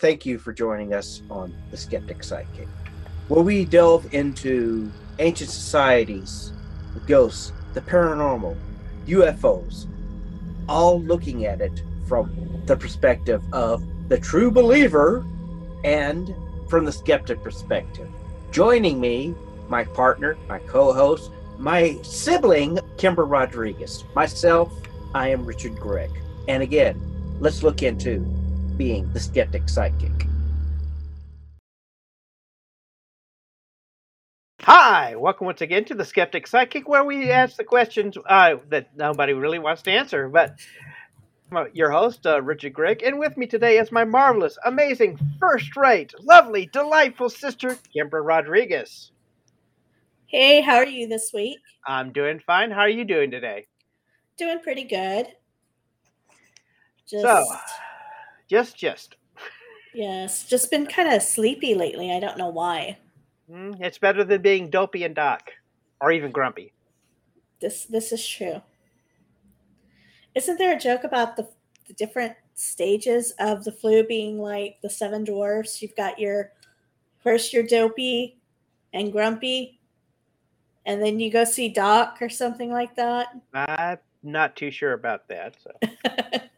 Thank you for joining us on The Skeptic Psychic, where we delve into ancient societies, the ghosts, the paranormal, UFOs, all looking at it from the perspective of the true believer and from the skeptic perspective. Joining me, my partner, my co host, my sibling, Kimber Rodriguez. Myself, I am Richard Gregg. And again, let's look into being the skeptic psychic. Hi, welcome once again to the Skeptic Psychic, where we ask the questions uh, that nobody really wants to answer. But I'm your host, uh, Richard Gregg, and with me today is my marvelous, amazing, first-rate, lovely, delightful sister, Kimber Rodriguez. Hey, how are you this week? I'm doing fine. How are you doing today? Doing pretty good. Just, so, just, just. Yes, just been kind of sleepy lately. I don't know why. Mm, it's better than being dopey and doc, or even grumpy. This this is true. Isn't there a joke about the, the different stages of the flu being like the seven dwarfs? You've got your first you're dopey and grumpy, and then you go see Doc or something like that. I'm not too sure about that. So.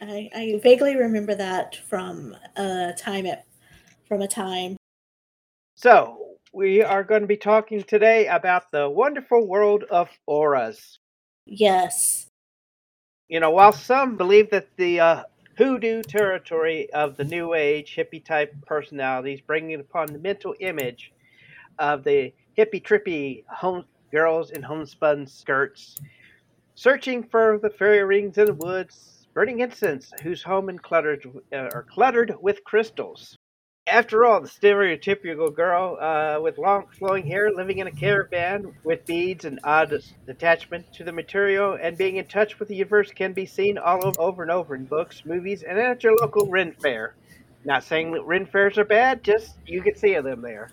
I, I vaguely remember that from a time at from a time. So we are going to be talking today about the wonderful world of auras. Yes. You know, while some believe that the uh, hoodoo territory of the New Age hippie type personalities, bringing upon the mental image of the hippie trippy home girls in homespun skirts, searching for the fairy rings in the woods, burning incense, whose home and cluttered uh, are cluttered with crystals. After all, the stereotypical girl uh, with long flowing hair living in a caravan with beads and odd attachment to the material and being in touch with the universe can be seen all over, and over in books, movies, and at your local Ren fair. Not saying that Ren fairs are bad, just you can see them there.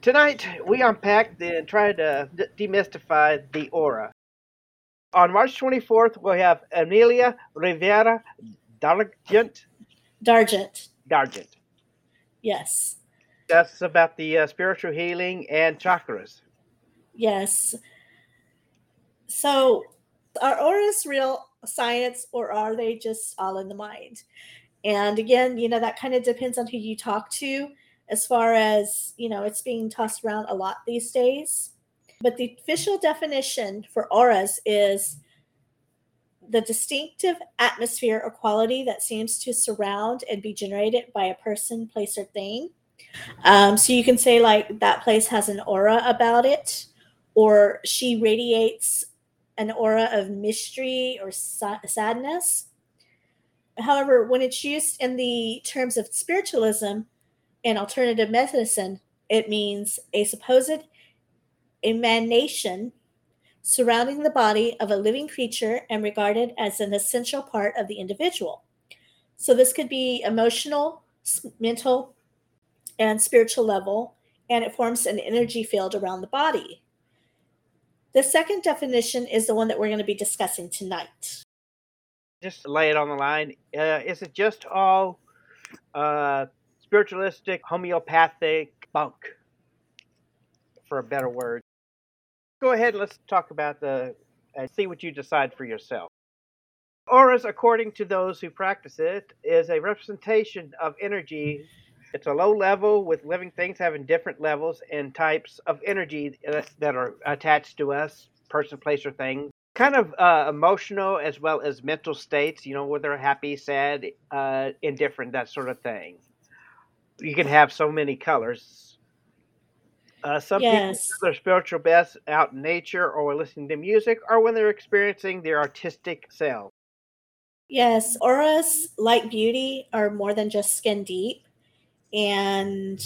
Tonight, we unpack and try to demystify the aura. On March 24th, we'll have Amelia Rivera Dargent. Dargent. Dargent. Yes. That's about the uh, spiritual healing and chakras. Yes. So, are auras real science or are they just all in the mind? And again, you know, that kind of depends on who you talk to as far as, you know, it's being tossed around a lot these days. But the official definition for auras is the distinctive atmosphere or quality that seems to surround and be generated by a person, place, or thing. Um, so you can say, like, that place has an aura about it, or she radiates an aura of mystery or sa- sadness. However, when it's used in the terms of spiritualism and alternative medicine, it means a supposed emanation surrounding the body of a living creature and regarded as an essential part of the individual. So, this could be emotional, mental, and spiritual level, and it forms an energy field around the body. The second definition is the one that we're going to be discussing tonight. Just lay it on the line. Uh, is it just all uh, spiritualistic, homeopathic bunk, for a better word? Go ahead let's talk about the and see what you decide for yourself. Auras, according to those who practice it, is a representation of energy. It's a low level with living things having different levels and types of energy that are attached to us, person, place, or thing. Kind of uh, emotional as well as mental states, you know, whether happy, sad, uh, indifferent, that sort of thing. You can have so many colors uh, some yes. people their spiritual best out in nature or listening to music or when they're experiencing their artistic self. Yes, auras, like beauty, are more than just skin deep. And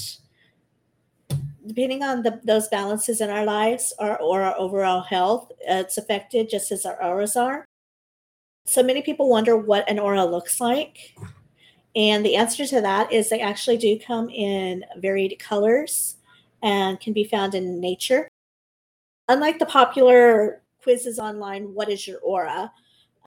depending on the, those balances in our lives or, or our overall health, it's affected just as our auras are. So many people wonder what an aura looks like. And the answer to that is they actually do come in varied colors and can be found in nature. Unlike the popular quizzes online, what is your aura?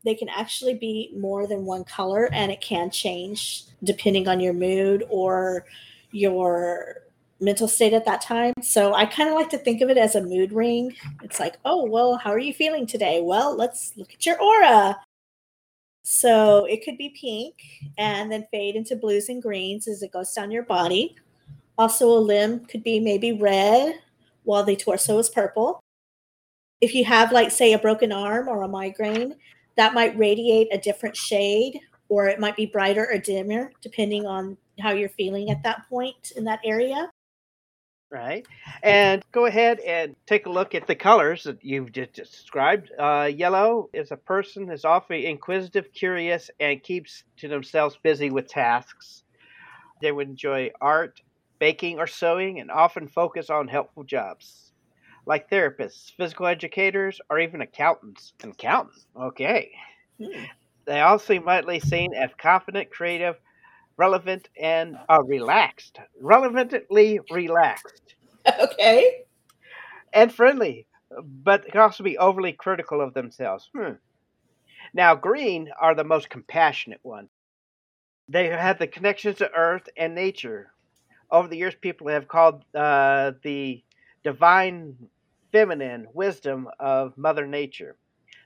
they can actually be more than one color and it can change depending on your mood or your mental state at that time. So I kind of like to think of it as a mood ring. It's like, oh, well, how are you feeling today? Well, let's look at your aura. So it could be pink and then fade into blues and greens as it goes down your body. Also, a limb could be maybe red while the torso is purple. If you have, like, say, a broken arm or a migraine, that might radiate a different shade or it might be brighter or dimmer depending on how you're feeling at that point in that area. Right. And go ahead and take a look at the colors that you've just described. Uh, yellow is a person who's often inquisitive, curious, and keeps to themselves busy with tasks. They would enjoy art, baking, or sewing, and often focus on helpful jobs, like therapists, physical educators, or even accountants. An accountant, okay. Hmm. They also might be seen as confident, creative, relevant, and uh, relaxed. Relevantly relaxed. Okay. And friendly, but can also be overly critical of themselves. Hmm. Now, green are the most compassionate ones. They have the connections to earth and nature. Over the years, people have called uh, the divine feminine wisdom of Mother Nature.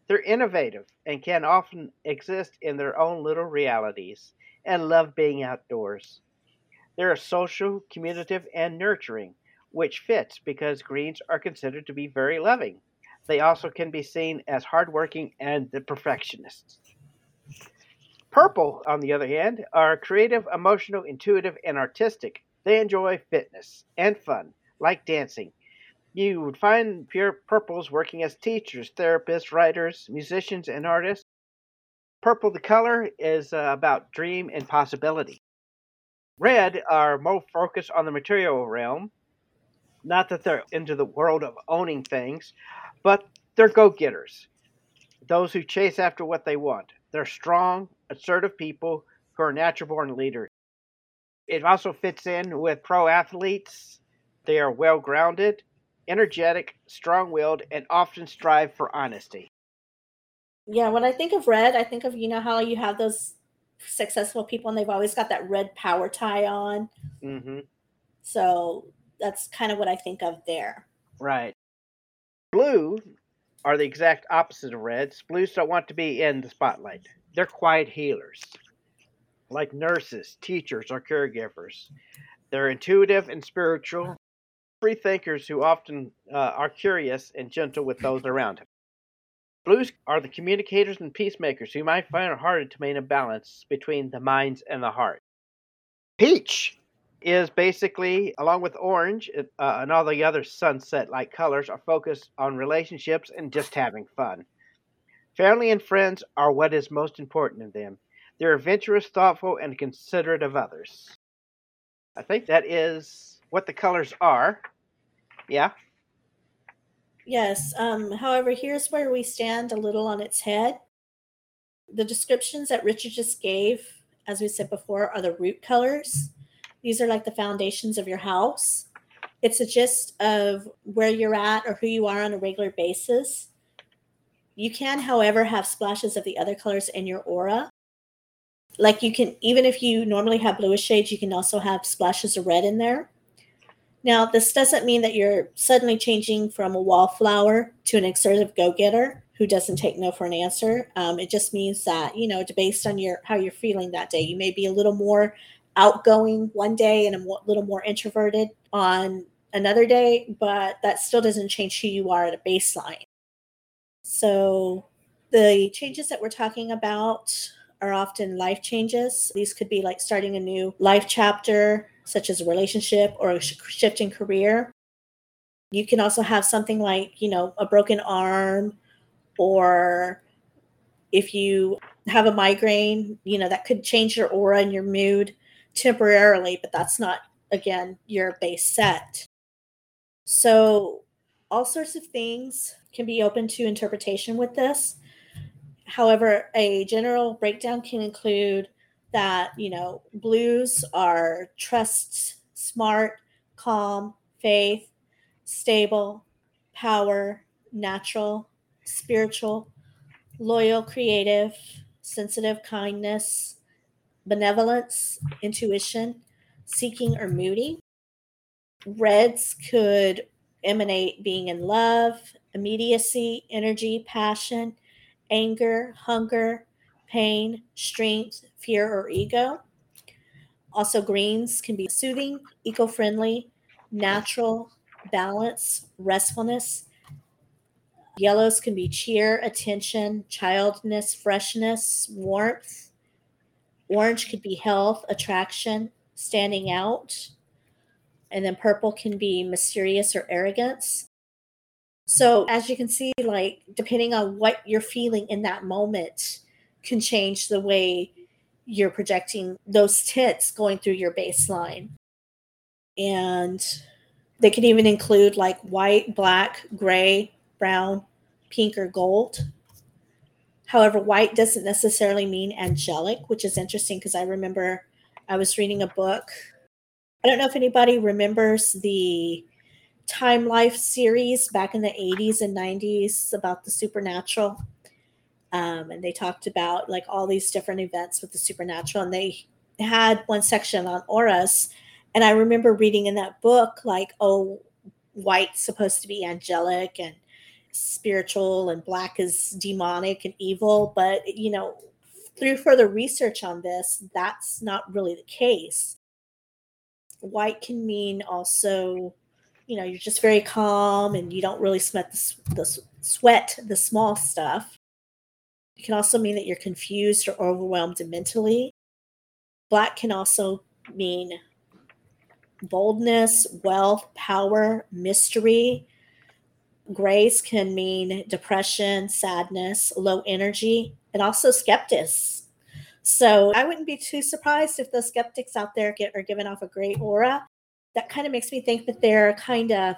They're innovative and can often exist in their own little realities and love being outdoors. They're social, communicative, and nurturing, which fits because greens are considered to be very loving. They also can be seen as hardworking and the perfectionists. Purple, on the other hand, are creative, emotional, intuitive, and artistic. They enjoy fitness and fun, like dancing. You would find pure purples working as teachers, therapists, writers, musicians, and artists. Purple, the color, is uh, about dream and possibility. Red are more focused on the material realm. Not that they're into the world of owning things, but they're go getters. Those who chase after what they want. They're strong, assertive people who are natural born leaders. It also fits in with pro athletes. They are well grounded, energetic, strong willed, and often strive for honesty yeah, when I think of red, I think of you know how you have those successful people and they've always got that red power tie on. Mm-hmm. So that's kind of what I think of there. Right. Blue are the exact opposite of reds. Blues don't want to be in the spotlight. They're quiet healers, like nurses, teachers, or caregivers. They're intuitive and spiritual, free thinkers who often uh, are curious and gentle with those around them. Blues are the communicators and peacemakers who might find it harder to maintain a balance between the minds and the heart. Peach is basically, along with orange uh, and all the other sunset like colors, are focused on relationships and just having fun. Family and friends are what is most important to them. They're adventurous, thoughtful, and considerate of others. I think that is what the colors are. Yeah. Yes. Um, however, here's where we stand a little on its head. The descriptions that Richard just gave, as we said before, are the root colors. These are like the foundations of your house. It's a gist of where you're at or who you are on a regular basis. You can, however, have splashes of the other colors in your aura. Like you can, even if you normally have bluish shades, you can also have splashes of red in there. Now, this doesn't mean that you're suddenly changing from a wallflower to an assertive go-getter who doesn't take no for an answer. Um, it just means that you know, based on your how you're feeling that day, you may be a little more outgoing one day and a little more introverted on another day, but that still doesn't change who you are at a baseline. So, the changes that we're talking about are often life changes. These could be like starting a new life chapter, such as a relationship or a shift in career. You can also have something like, you know, a broken arm, or if you have a migraine, you know, that could change your aura and your mood temporarily, but that's not, again, your base set. So, all sorts of things can be open to interpretation with this. However, a general breakdown can include that you know blues are trust smart calm faith stable power natural spiritual loyal, creative, sensitive, kindness, benevolence, intuition, seeking, or moody. Reds could emanate being in love, immediacy, energy, passion, anger, hunger, pain, strength, fear, or ego. Also, greens can be soothing, eco friendly, natural, balance, restfulness. Yellows can be cheer, attention, childness, freshness, warmth. Orange could be health, attraction, standing out. And then purple can be mysterious or arrogance. So, as you can see, like depending on what you're feeling in that moment, can change the way you're projecting those tints going through your baseline. And they can even include like white, black, gray, brown, pink, or gold. However, white doesn't necessarily mean angelic, which is interesting because I remember I was reading a book. I don't know if anybody remembers the Time Life series back in the 80s and 90s about the supernatural. Um, and they talked about like all these different events with the supernatural. And they had one section on auras. And I remember reading in that book, like, oh, white's supposed to be angelic and spiritual, and black is demonic and evil. But, you know, through further research on this, that's not really the case. White can mean also, you know, you're just very calm and you don't really sweat the, the sweat the small stuff. It can also mean that you're confused or overwhelmed mentally. Black can also mean boldness, wealth, power, mystery. Grays can mean depression, sadness, low energy, and also skeptics. So I wouldn't be too surprised if the skeptics out there get are giving off a gray aura. That kind of makes me think that they're kind of,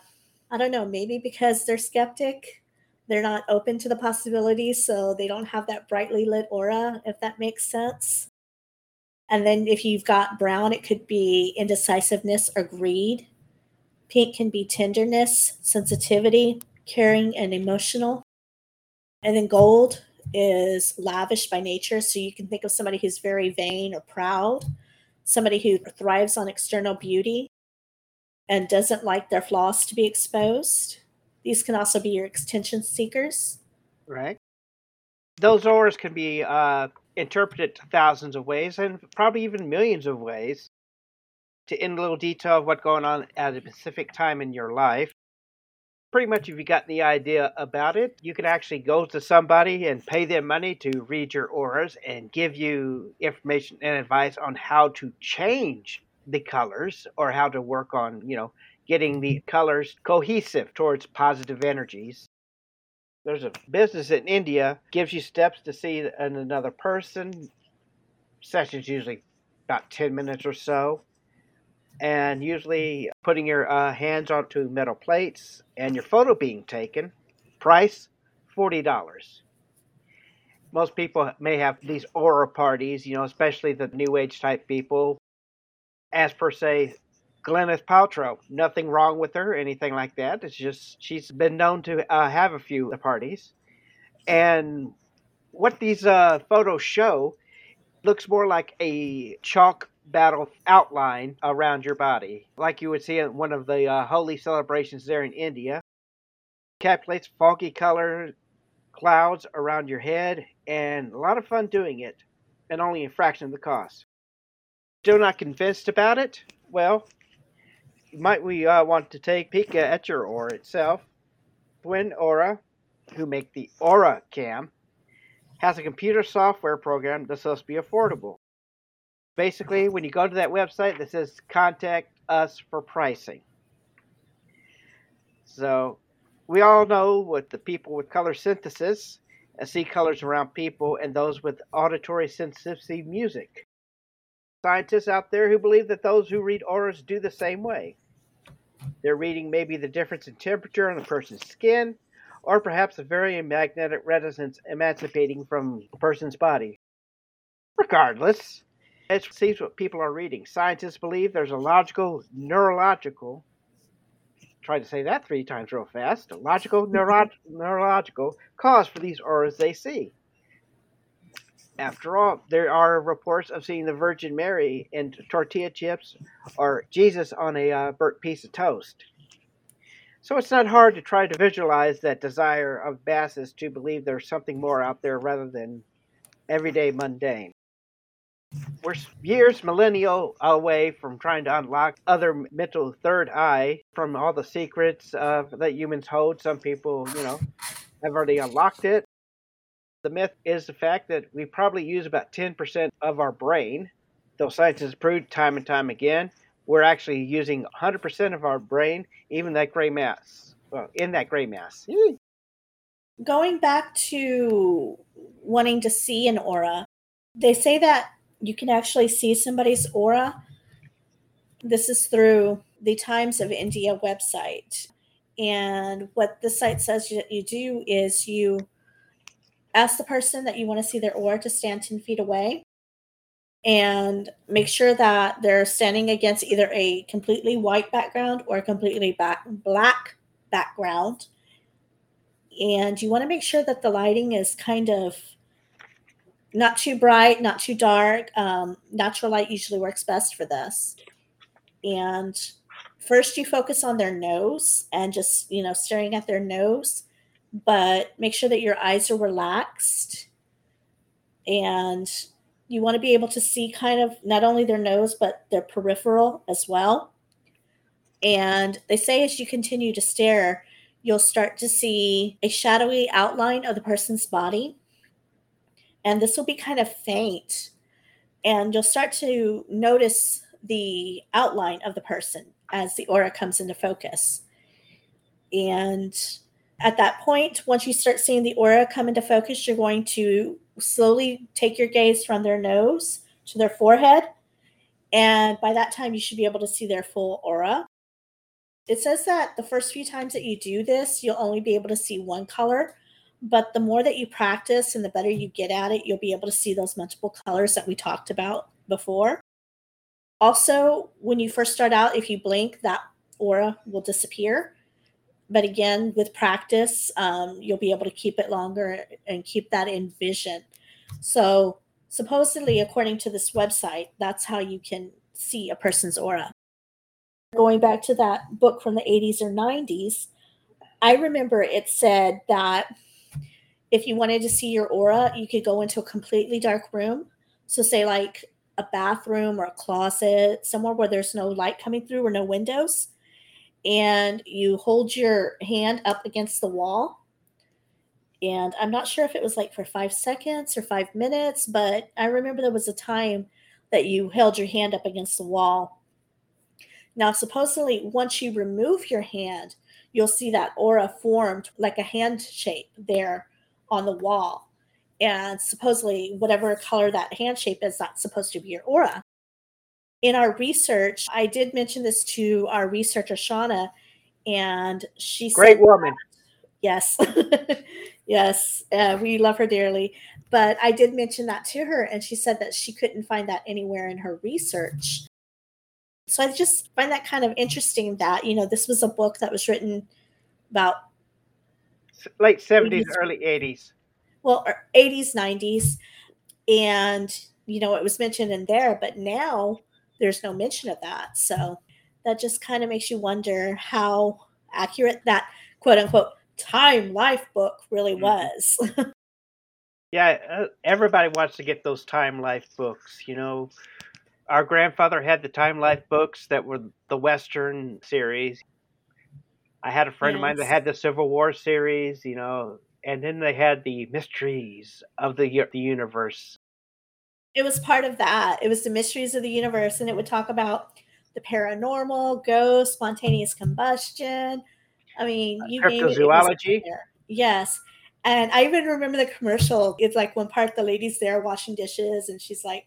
I don't know, maybe because they're skeptic, they're not open to the possibilities, so they don't have that brightly lit aura, if that makes sense. And then if you've got brown, it could be indecisiveness or greed. Pink can be tenderness, sensitivity, caring, and emotional. And then gold is lavish by nature. So you can think of somebody who's very vain or proud, somebody who thrives on external beauty and doesn't like their flaws to be exposed. These can also be your extension seekers. Right. Those auras can be uh, interpreted thousands of ways and probably even millions of ways to in little detail of what's going on at a specific time in your life. Pretty much, if you got the idea about it, you can actually go to somebody and pay them money to read your auras and give you information and advice on how to change the colors or how to work on, you know, getting the colors cohesive towards positive energies there's a business in India gives you steps to see another person. Sessions usually about 10 minutes or so. And usually putting your uh, hands onto metal plates and your photo being taken. Price $40. Most people may have these aura parties, you know, especially the new age type people. As per se, Gwyneth Paltrow. Nothing wrong with her, anything like that. It's just she's been known to uh, have a few parties, and what these uh, photos show looks more like a chalk battle outline around your body, like you would see in one of the uh, Holi celebrations there in India. Calculates foggy color clouds around your head, and a lot of fun doing it, and only a fraction of the cost. Still not convinced about it? Well, might we uh, want to take a peek at your Aura itself? Twin Aura, who make the Aura Cam, has a computer software program that's supposed to be affordable. Basically, when you go to that website that says contact us for pricing. So, we all know what the people with color synthesis see colors around people and those with auditory sensitivity music scientists out there who believe that those who read auras do the same way. They're reading maybe the difference in temperature on the person's skin, or perhaps a very magnetic resonance emancipating from a person's body. Regardless, it sees what people are reading. Scientists believe there's a logical, neurological, try to say that three times real fast, a logical, neuro- neurological cause for these auras they see. After all, there are reports of seeing the Virgin Mary in tortilla chips or Jesus on a uh, burnt piece of toast. So it's not hard to try to visualize that desire of masses to believe there's something more out there rather than everyday mundane. We're years, millennial away from trying to unlock other mental third eye from all the secrets uh, that humans hold. Some people, you know, have already unlocked it. The myth is the fact that we probably use about 10% of our brain, though science has proved time and time again, we're actually using 100% of our brain, even that gray mass. Well, in that gray mass. Hmm. Going back to wanting to see an aura, they say that you can actually see somebody's aura. This is through the Times of India website. And what the site says that you do is you ask the person that you want to see their aura to stand 10 feet away and make sure that they're standing against either a completely white background or a completely back, black background. And you want to make sure that the lighting is kind of not too bright, not too dark. Um, natural light usually works best for this. And first, you focus on their nose and just, you know, staring at their nose, but make sure that your eyes are relaxed. And you want to be able to see kind of not only their nose, but their peripheral as well. And they say as you continue to stare, you'll start to see a shadowy outline of the person's body and this will be kind of faint and you'll start to notice the outline of the person as the aura comes into focus and at that point once you start seeing the aura come into focus you're going to slowly take your gaze from their nose to their forehead and by that time you should be able to see their full aura it says that the first few times that you do this you'll only be able to see one color but the more that you practice and the better you get at it, you'll be able to see those multiple colors that we talked about before. Also, when you first start out, if you blink, that aura will disappear. But again, with practice, um, you'll be able to keep it longer and keep that in vision. So, supposedly, according to this website, that's how you can see a person's aura. Going back to that book from the 80s or 90s, I remember it said that if you wanted to see your aura, you could go into a completely dark room. So, say like a bathroom or a closet, somewhere where there's no light coming through or no windows, and you hold your hand up against the wall. And I'm not sure if it was like for five seconds or five minutes, but I remember there was a time that you held your hand up against the wall. Now, supposedly, once you remove your hand, you'll see that aura formed like a hand shape there on the wall. And supposedly, whatever color that hand shape is, that's supposed to be your aura. In our research, I did mention this to our researcher, Shauna, and she Great woman. yes. yes. Uh, we love her dearly. But I did mention that to her, and she said that she couldn't find that anywhere in her research. So I just find that kind of interesting that, you know, this was a book that was written about late 70s, 80s. early 80s. Well, 80s, er, 90s. And, you know, it was mentioned in there, but now there's no mention of that. So that just kind of makes you wonder how accurate that quote unquote time life book really mm-hmm. was. yeah, uh, everybody wants to get those time life books, you know. Our grandfather had the Time Life books that were the Western series. I had a friend yes. of mine that had the Civil War series, you know, and then they had the mysteries of the the universe. It was part of that. It was the mysteries of the universe, and it would talk about the paranormal, ghosts, spontaneous combustion. I mean, you cryptozoology. yes, and I even remember the commercial. It's like one part the lady's there washing dishes, and she's like,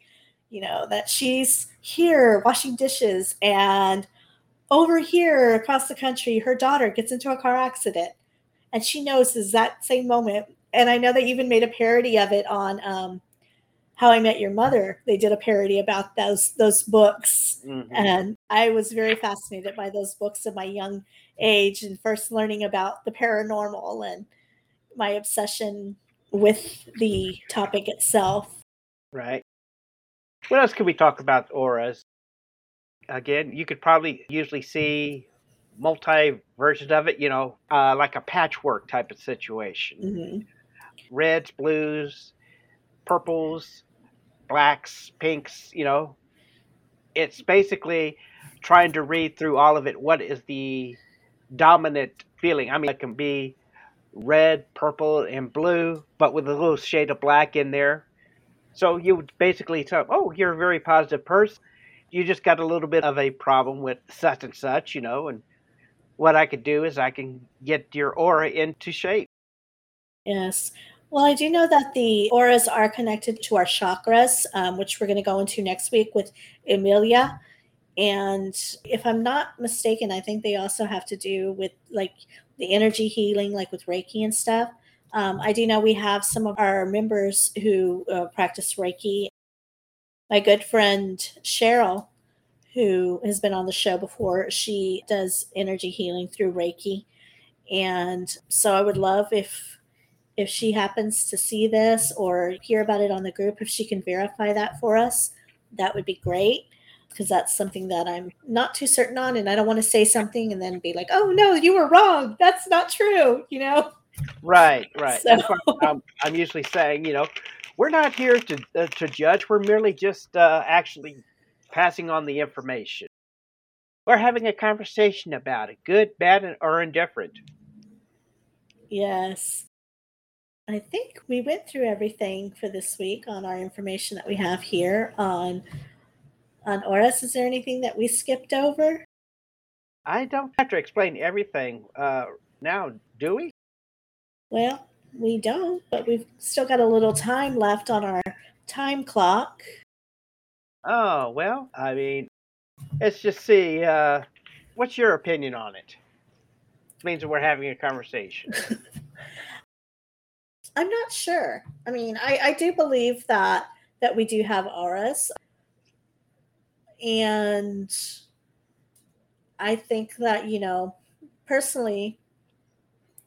you know, that she's here washing dishes, and over here across the country, her daughter gets into a car accident and she knows is that same moment. And I know they even made a parody of it on um, How I Met Your Mother. They did a parody about those those books, mm-hmm. and I was very fascinated by those books at my young age and first learning about the paranormal and my obsession with the topic itself. Right. What else could we talk about auras? Again, you could probably usually see multi versions of it, you know, uh, like a patchwork type of situation. hmm Reds, blues, purples, blacks, pinks, you know. It's basically trying to read through all of it. What is the dominant feeling? I mean, it can be red, purple, and blue, but with a little shade of black in there. So you would basically tell, oh, you're a very positive person. You just got a little bit of a problem with such and such, you know. And what I could do is I can get your aura into shape. Yes. Well, I do know that the auras are connected to our chakras, um, which we're going to go into next week with Emilia. And if I'm not mistaken, I think they also have to do with like the energy healing, like with Reiki and stuff. Um, I do know we have some of our members who uh, practice Reiki. My good friend Cheryl, who has been on the show before, she does energy healing through Reiki. And so I would love if if she happens to see this or hear about it on the group, if she can verify that for us, that would be great because that's something that I'm not too certain on. And I don't want to say something and then be like, oh, no, you were wrong. That's not true, you know? Right, right. So- I'm, I'm usually saying. You know, we're not here to uh, to judge. We're merely just uh, actually passing on the information. We're having a conversation about it, good, bad, and- or indifferent. Yes. I think we went through everything for this week on our information that we have here on on auras. Is there anything that we skipped over? I don't have to explain everything uh, now, do we? Well, we don't, but we've still got a little time left on our time clock. Oh well, I mean, let's just see. Uh, what's your opinion on it? means that we're having a conversation. I'm not sure. I mean, I, I do believe that that we do have auras, and I think that you know, personally,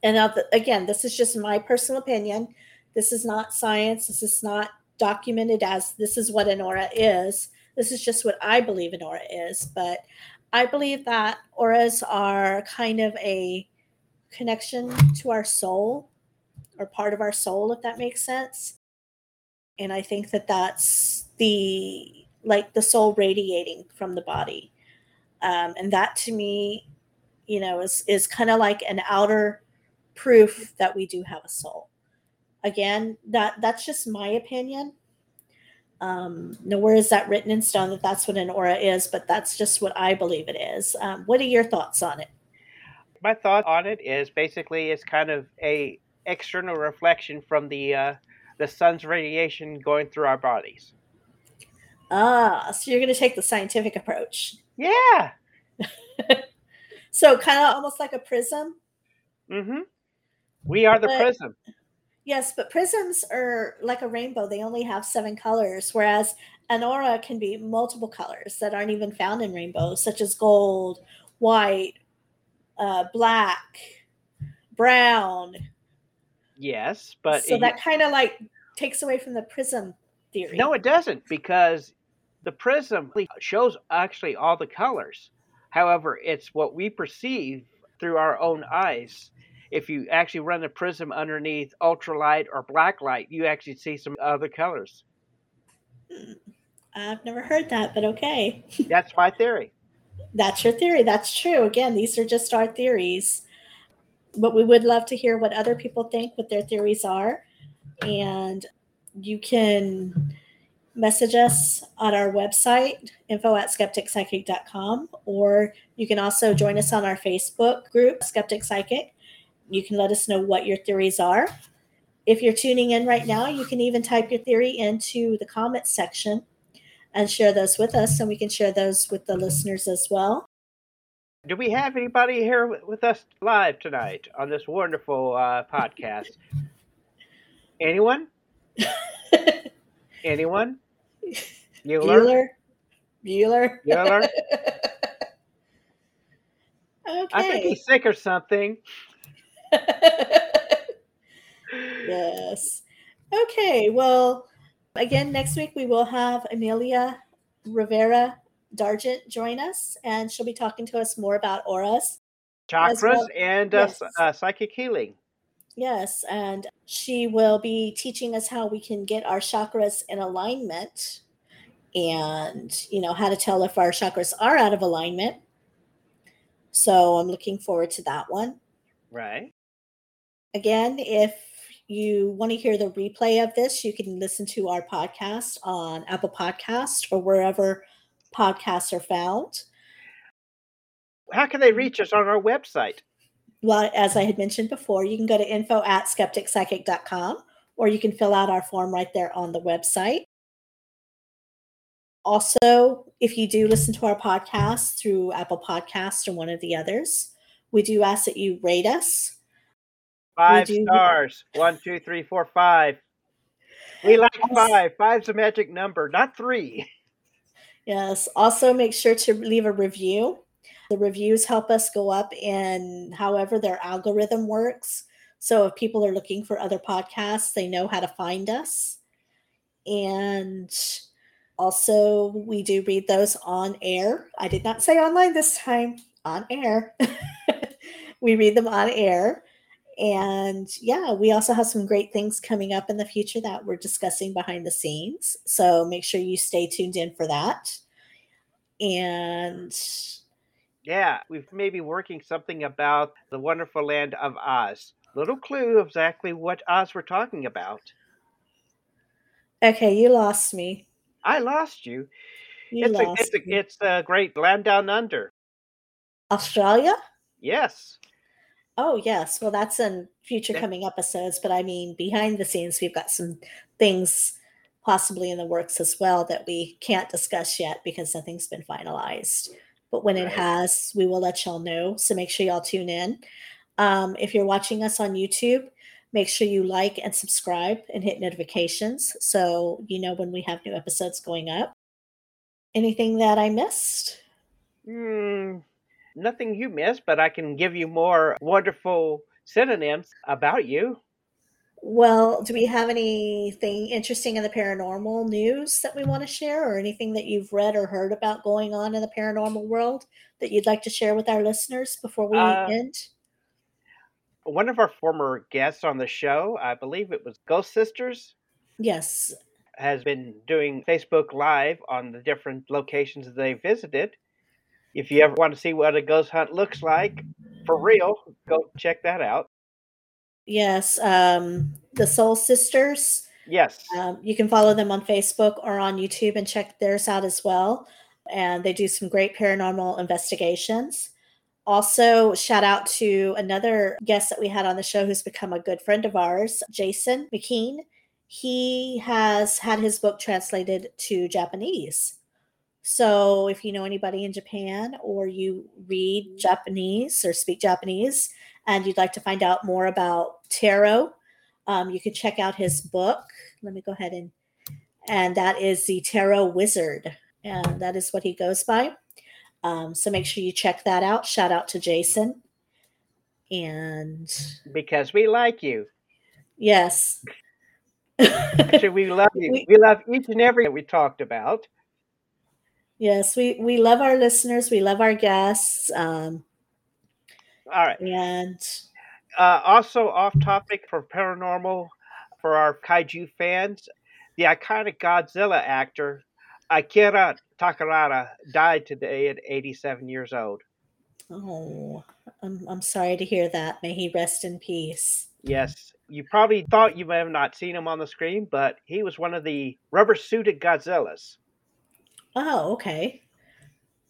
and now th- again, this is just my personal opinion. This is not science. This is not documented as this is what an aura is. This is just what I believe an aura is. But I believe that auras are kind of a connection to our soul or part of our soul, if that makes sense. And I think that that's the like the soul radiating from the body, um, and that to me, you know, is is kind of like an outer proof that we do have a soul. Again, that that's just my opinion. Um, nowhere is that written in stone that that's what an aura is, but that's just what I believe it is. Um, what are your thoughts on it? My thought on it is basically it's kind of a external reflection from the uh, the sun's radiation going through our bodies. Ah, so you're going to take the scientific approach. Yeah. So kind of almost like a prism. Mm-hmm. We are the But- prism. Yes, but prisms are like a rainbow. They only have seven colors, whereas an aura can be multiple colors that aren't even found in rainbows, such as gold, white, uh, black, brown. Yes, but so it- that kind of like takes away from the prism theory. no, it doesn't because the prism shows actually all the colors. However, it's what we perceive through our own eyes. If you actually run the prism underneath ultralight or black light, you actually see some other colors. I've never heard that, but okay. That's my theory. That's your theory. That's true. Again, these are just our theories. But we would love to hear what other people think, what their theories are. And you can message us on our website, info at skepticpsychic.com, or you can also join us on our Facebook group, Skeptic Psychic. You can let us know what your theories are. If you're tuning in right now, you can even type your theory into the comments section and share those with us, and we can share those with the listeners as well. Do we have anybody here with- us live tonight on this wonderful uh, podcast? Anyone? Anyone? Bueller? Bueller. Bueller. Bueller? okay. I think he's sick or something. yes. Okay. Well, Again, next week we will have Amelia Rivera Dargent join us, and she'll be talking to us more about auras. Chakras well- and uh, yes. uh, psychic healing. Yes, and she will be teaching us how we can get our chakras in alignment and, you know, how to tell if our chakras are out of alignment. So I'm looking forward to that one. Right. Again, if you want to hear the replay of this, you can listen to our podcast on Apple Podcast or wherever podcasts are found. How can they mm. reach us on our website? Well, as I had mentioned before, you can go to info at skepticpsychic.com or you can fill out our form right there on the website. Also, if you do listen to our podcast through Apple Podcast or one of the others, we do ask that you rate us. Five do- stars. One, two, three, four, five. We like five. Five's a magic number, not three. Yes. Also, make sure to leave a review. The reviews help us go up in however their algorithm works. So if people are looking for other podcasts, they know how to find us. And also, we do read those on air. I did not say online this time, on air. we read them on air. And yeah, we also have some great things coming up in the future that we're discussing behind the scenes. So make sure you stay tuned in for that. And Yeah, we've maybe working something about the wonderful land of Oz. Little clue exactly what Oz we're talking about. okay, you lost me. I lost you. You it's, a, lost it's, a, it's a great land down under. Australia? Yes. Oh, yes. Well, that's in future Yeah. coming episodes, but I mean, behind the scenes, we've got some things possibly in the works as well that we can't discuss yet because nothing's been finalized. But when it has, we will let y'all know. So make sure y'all tune in. Um, if you're watching us on YouTube, make sure you like and subscribe and hit notifications so you know when we have new episodes going up. Anything that I missed? Hmm, nothing you missed, but I can give you more wonderful synonyms about you. Well, do we have anything interesting in the paranormal news that we want to share, or anything that you've read or heard about going on in the paranormal world that you'd like to share with our listeners before we Uh, end? One of our former guests on the show, I believe it was Ghost Sisters, Yes. has been doing Facebook Live on the different locations they visited. If you ever want to see what a ghost hunt looks like, for real, go check that out. Yes. Um, the Soul Sisters. Yes. Um, you can follow them on Facebook or on YouTube and check theirs out as well. And they do some great paranormal investigations. Also, shout out to another guest that we had on the show who's become a good friend of ours, Jason McKean. He has had his book translated to Japanese. So, if you know anybody in Japan or you read Japanese or speak Japanese and you'd like to find out more about tarot, um, you can check out his book. Let me go ahead and and that is the Tarot Wizard, and that is what he goes by. Um, so make sure you check that out. Shout out to Jason. And Because we like you. yes. Actually, we love you. We- We love each and every that we talked about. Yes, we we love our listeners. We love our guests. Um, All right. and Uh, also, off topic for paranormal, for our kaiju fans, the iconic Godzilla actor Akira Takarada died today at 87 years old. oh, I'm I'm sorry to hear that. May he rest in peace. Yes, you probably thought you may have not seen him on the screen, but he was one of the rubber suited Godzillas. Oh, okay.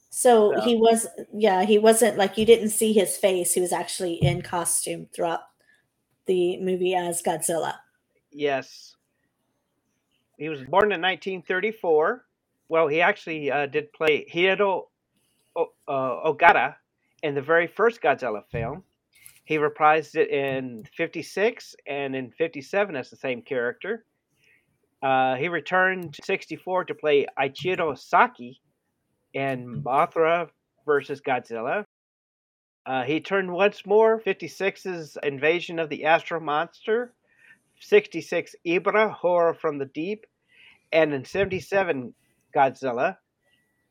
So So- he was, yeah, he wasn't like you didn't see his face. He was actually in costume throughout the movie as Godzilla. Yes. He was born in 1934. Well, he actually uh, did play Hiro o- uh, Ogata in the very first Godzilla film. He reprised it in 56 and in 57 as the same character. Uh, he returned 64 to play Ichiro Sakai in Mothra versus Godzilla. Uh, he turned once more 56's Invasion of the Astro Monster 66 Ebirah, Horror from the Deep, And in 77 Godzilla,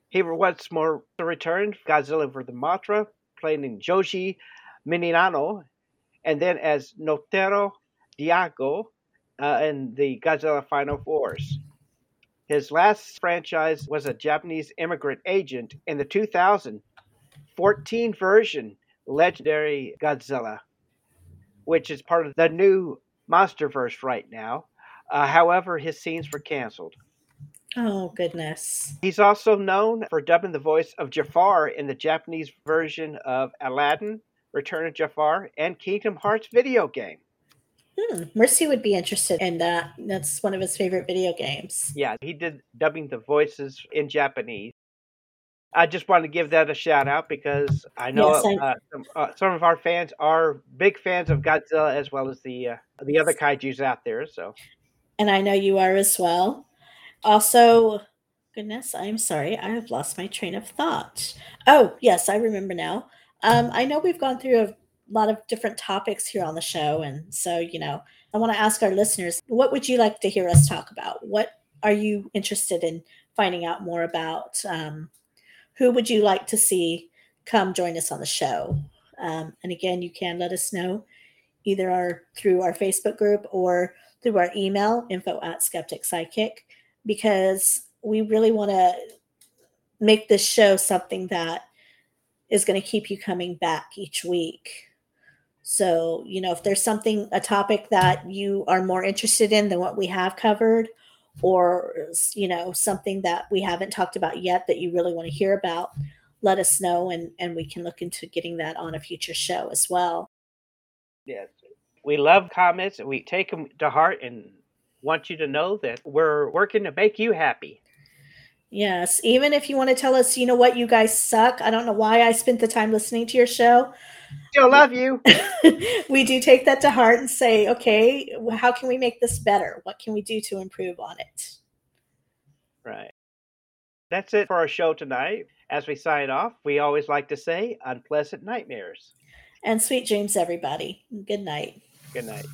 he once more returned Godzilla for the Mothra, playing Joji Minamino, and then as Naotaro Daigo uh, in the Godzilla Final Wars. His last franchise was a Japanese immigrant agent in the 2014 version Legendary Godzilla, which is part of the new Monsterverse right now. Uh, however, his scenes were canceled. Oh, goodness. He's also known for dubbing the voice of Jafar in the Japanese version of Aladdin, Return of Jafar, and Kingdom Hearts video game. Hmm, Mercy would be interested in that. That's one of his favorite video games. Yeah, he did dubbing the voices in Japanese. I just wanted to give that a shout out because I know Yes, I- uh, some, uh, some of our fans are big fans of Godzilla as well as the uh, the other kaiju's out there. So And I know you are as well. Also, goodness, I'm sorry. I have lost my train of thought. Oh, yes, I remember now. Um, I know we've gone through a lot of different topics here on the show. And so, you know, I want to ask our listeners what would you like to hear us talk about? What are you interested in finding out more about? Um, who would you like to see come join us on the show? Um, and again, you can let us know either our through our Facebook group or through our email info at skeptic psychic because we really want to make this show something that is going to keep you coming back each week so you know if there's something a topic that you are more interested in than what we have covered or you know something that we haven't talked about yet that you really want to hear about let us know and and we can look into getting that on a future show as well yes, we love comments and we take them to heart and want you to know that we're working to make you happy. Yes, even if you want to tell us, you know what, you guys suck. I don't know why I spent the time listening to your show. Still love you. we do take that to heart and say, okay, how can we make this better? What can we do to improve on it? Right. That's it for our show tonight. As we sign off, we always like to say unpleasant nightmares. And sweet dreams, everybody. Good night. Good night.